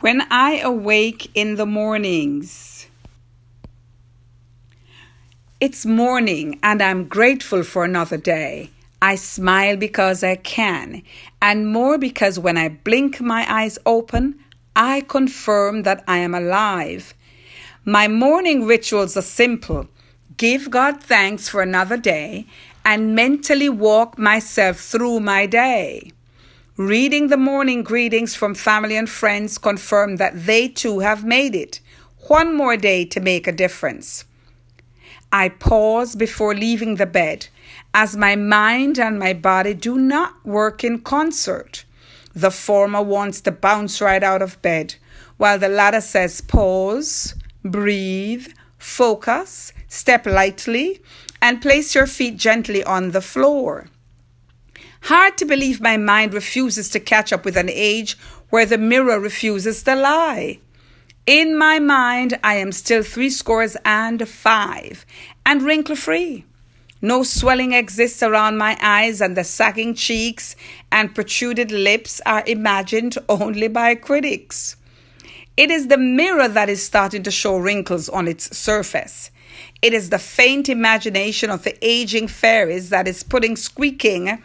When I awake in the mornings, it's morning and I'm grateful for another day. I smile because I can, and more because when I blink my eyes open, I confirm that I am alive. My morning rituals are simple give God thanks for another day and mentally walk myself through my day. Reading the morning greetings from family and friends confirm that they too have made it. One more day to make a difference. I pause before leaving the bed, as my mind and my body do not work in concert. The former wants to bounce right out of bed, while the latter says pause, breathe, focus, step lightly, and place your feet gently on the floor. Hard to believe my mind refuses to catch up with an age where the mirror refuses to lie. In my mind, I am still three scores and five, and wrinkle free. No swelling exists around my eyes, and the sagging cheeks and protruded lips are imagined only by critics. It is the mirror that is starting to show wrinkles on its surface. It is the faint imagination of the aging fairies that is putting squeaking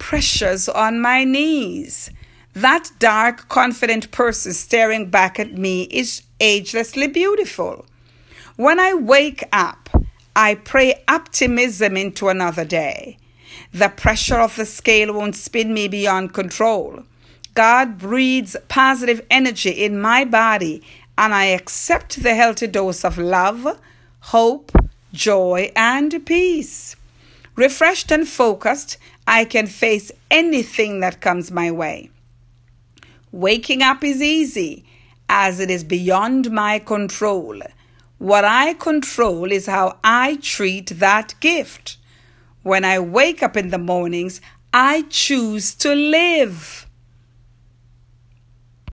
pressures on my knees. That dark, confident person staring back at me is agelessly beautiful. When I wake up, I pray optimism into another day. The pressure of the scale won't spin me beyond control. God breathes positive energy in my body, and I accept the healthy dose of love, hope, joy, and peace. Refreshed and focused, I can face anything that comes my way. Waking up is easy as it is beyond my control. What I control is how I treat that gift. When I wake up in the mornings, I choose to live.